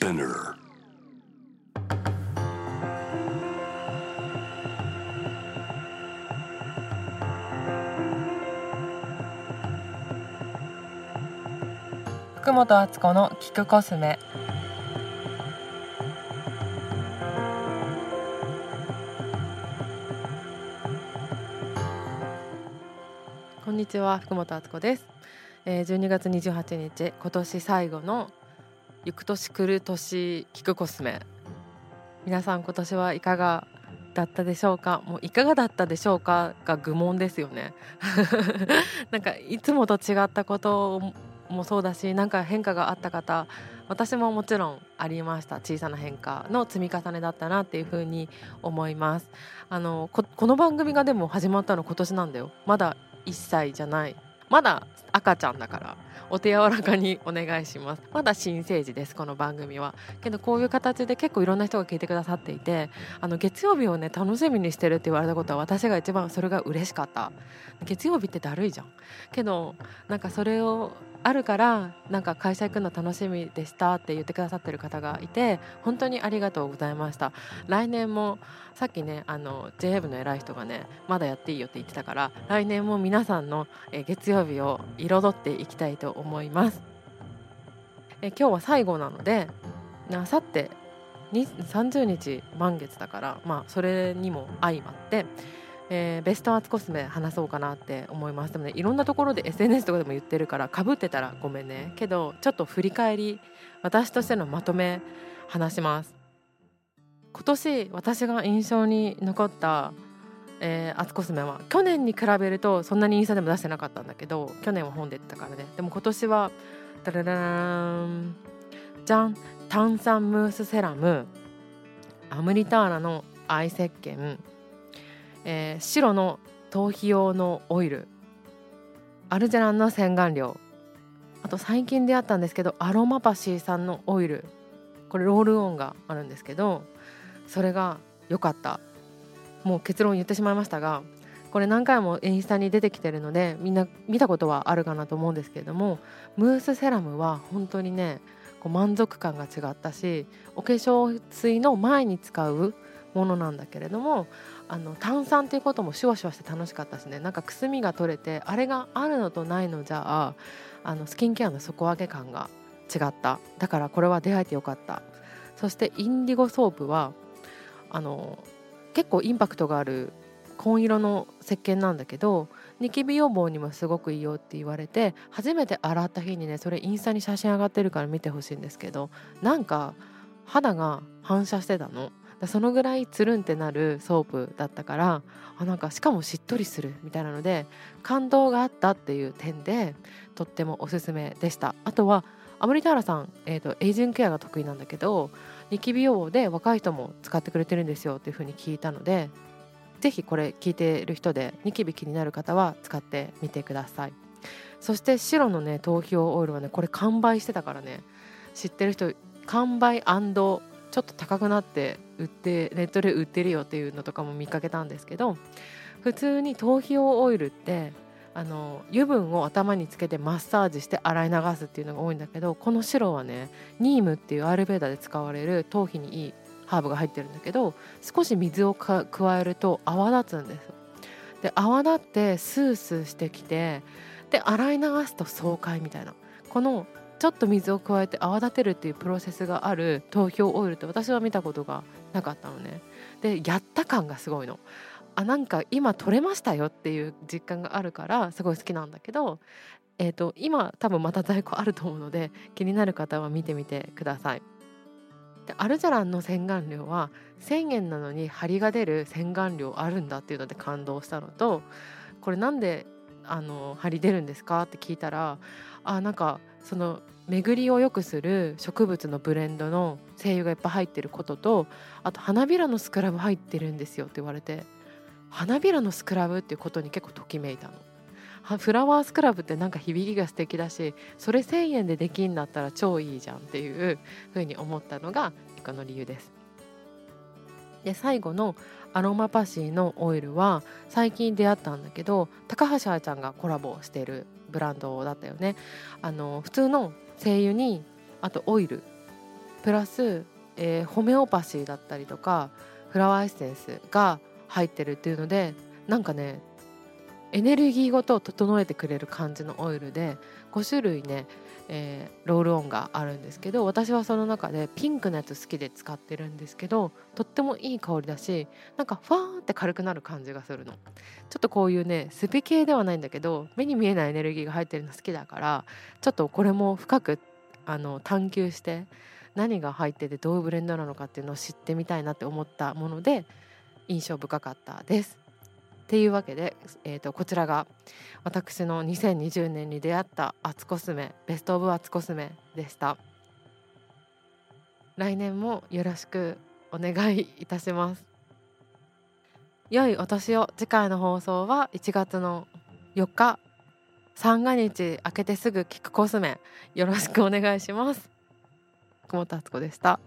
Spinner. 福本敦子の聞くコスメこんにちは福本敦子です、えー、12月28日今年最後の行く年来る年聞くコスメ。皆さん今年はいかがだったでしょうか？もういかがだったでしょうかが愚問ですよね。なんかいつもと違ったこともそうだしなんか変化があった方私ももちろんありました。小さな変化の積み重ねだったなっていうふうに思います。あのこの番組がでも始まったの今年なんだよ。まだ1歳じゃない。まだ赤ちゃんだからお手柔らかにお願いします。まだ新生児ですこの番組は。けどこういう形で結構いろんな人が聞いてくださっていてあの月曜日をね楽しみにしてるって言われたことは私が一番それが嬉しかった。月曜日ってだるいじゃん。けどなんかそれをあるからなんか会社行くの楽しみでしたって言ってくださってる方がいて本当にありがとうございました。来年もさっきねあの JA 部の偉い人がねまだやっていいよって言ってたから来年も皆さんの月曜日を彩っていきたいと思います。え今日は最後なのであさって30日満月だからまあそれにも相まってえー、ベストアーツコスメ話そうかなって思います。でもねいろんなところで SNS とかでも言ってるからかぶってたらごめんね。けどちょっと振り返り私としてのまとめ話します。今年私が印象に残ったえー、アツコスメは去年に比べるとそんなにインスタでも出してなかったんだけど去年は本で言ったからね。でも今年はダララランじゃん炭酸ムースセラムアムリターナのアイ石鹸えー、白の頭皮用のオイル。アルジェランの洗顔料。あと最近出会ったんですけどアロマパシーさんのオイル。これロールオンがあるんですけどそれが良かった。もう結論言ってしまいましたがこれ何回もインスタに出てきてるのでみんな見たことはあるかなと思うんですけれどもムースセラムは本当にねこう満足感が違ったしお化粧水の前に使うものなんだけれどもあの炭酸っていうこともシュワシュワして楽しかったしね。なんかくすみが取れてあれがあるのとないのじゃああのスキンケアの底上げ感が違った。だからこれは出会えてよかった。そしてインディゴソープはあの結構インパクトがある紺色の石鹸なんだけどニキビ予防にもすごくいいよって言われて初めて洗った日にねそれインスタに写真上がってるから見てほしいんですけどなんか肌が反射してたの。そのぐらいつるんってなるソープだったからあなんかしかもしっとりするみたいなので感動があったっていう点でとってもおすすめでした。あとはアムリターラさん、えーと、エイジングケアが得意なんだけどニキビ予防で若い人も使ってくれてるんですよっていうふうに聞いたので是非これ聞いてる人でニキビ気になる方は使ってみてください。そして白のね頭皮用オイルはねこれ完売してたからね知ってる人完売ちょっと高くなって売ってネットで売ってるよっていうのとかも見かけたんですけど普通に頭皮用オイルってあの油分を頭につけてマッサージして洗い流すっていうのが多いんだけどこの白はねニームっていうアルベーダで使われる頭皮にいいハーブが入ってるんだけど少し水を加えると泡立つんです。で泡立ってスースーしてきてで洗い流すと爽快みたいな。このちょっと水を加えて泡立てるっていうプロセスがある頭皮オイルって私は見たことがなかったのね。でやった感がすごいの。あなんか今取れましたよっていう実感があるからすごい好きなんだけど、えーと、今多分また在庫あると思うので気になる方は見てみてください。でアルジャランの洗顔料は1,000円なのに張りが出る洗顔料あるんだっていうので感動したのとこれなんであの張り出るんですかって聞いたらあなんかその巡りを良くする植物のブレンドの精油がいっぱい入ってることとあと花びらのスクラブ入ってるんですよって言われて花びらのスクラブっていうことに結構ときめいたの。フラワースクラブってなんか響きが素敵だしそれ1,000円でできんだったら超いいじゃんっていうふうに思ったのが一個の理由です。で最後のアロマパシーのオイルは最近出会ったんだけど高橋愛ちゃんがコラボしてるブランドだったよね。あの普通の精油にあとオイルプラス、えー、ホメオパシーだったりとかフラワーエッセンスが入ってるっていうのでなんかねエネルギーごと整えてくれる感じのオイルで5種類ね、えー、ロールオンがあるんですけど私はその中でピンクのやつ好きで使ってるんですけどとってもいい香りだしなんかファーって軽くなる感じがするのちょっとこういうねスピ系ではないんだけど目に見えないエネルギーが入ってるの好きだからちょっとこれも深くあの探求して何が入っててどういうブレンドなのかっていうのを知ってみたいなって思ったもので印象深かったです。っていうわけで、えーと、こちらが私の2020年に出会ったアツコスメベスト・オブ・アツコスメでした。来年もよろしくお願いいたします。良いお年を。次回の放送は1月の4日。三が日明けてすぐ聞くコスメ。よろしくお願いします。久保田敦子でした。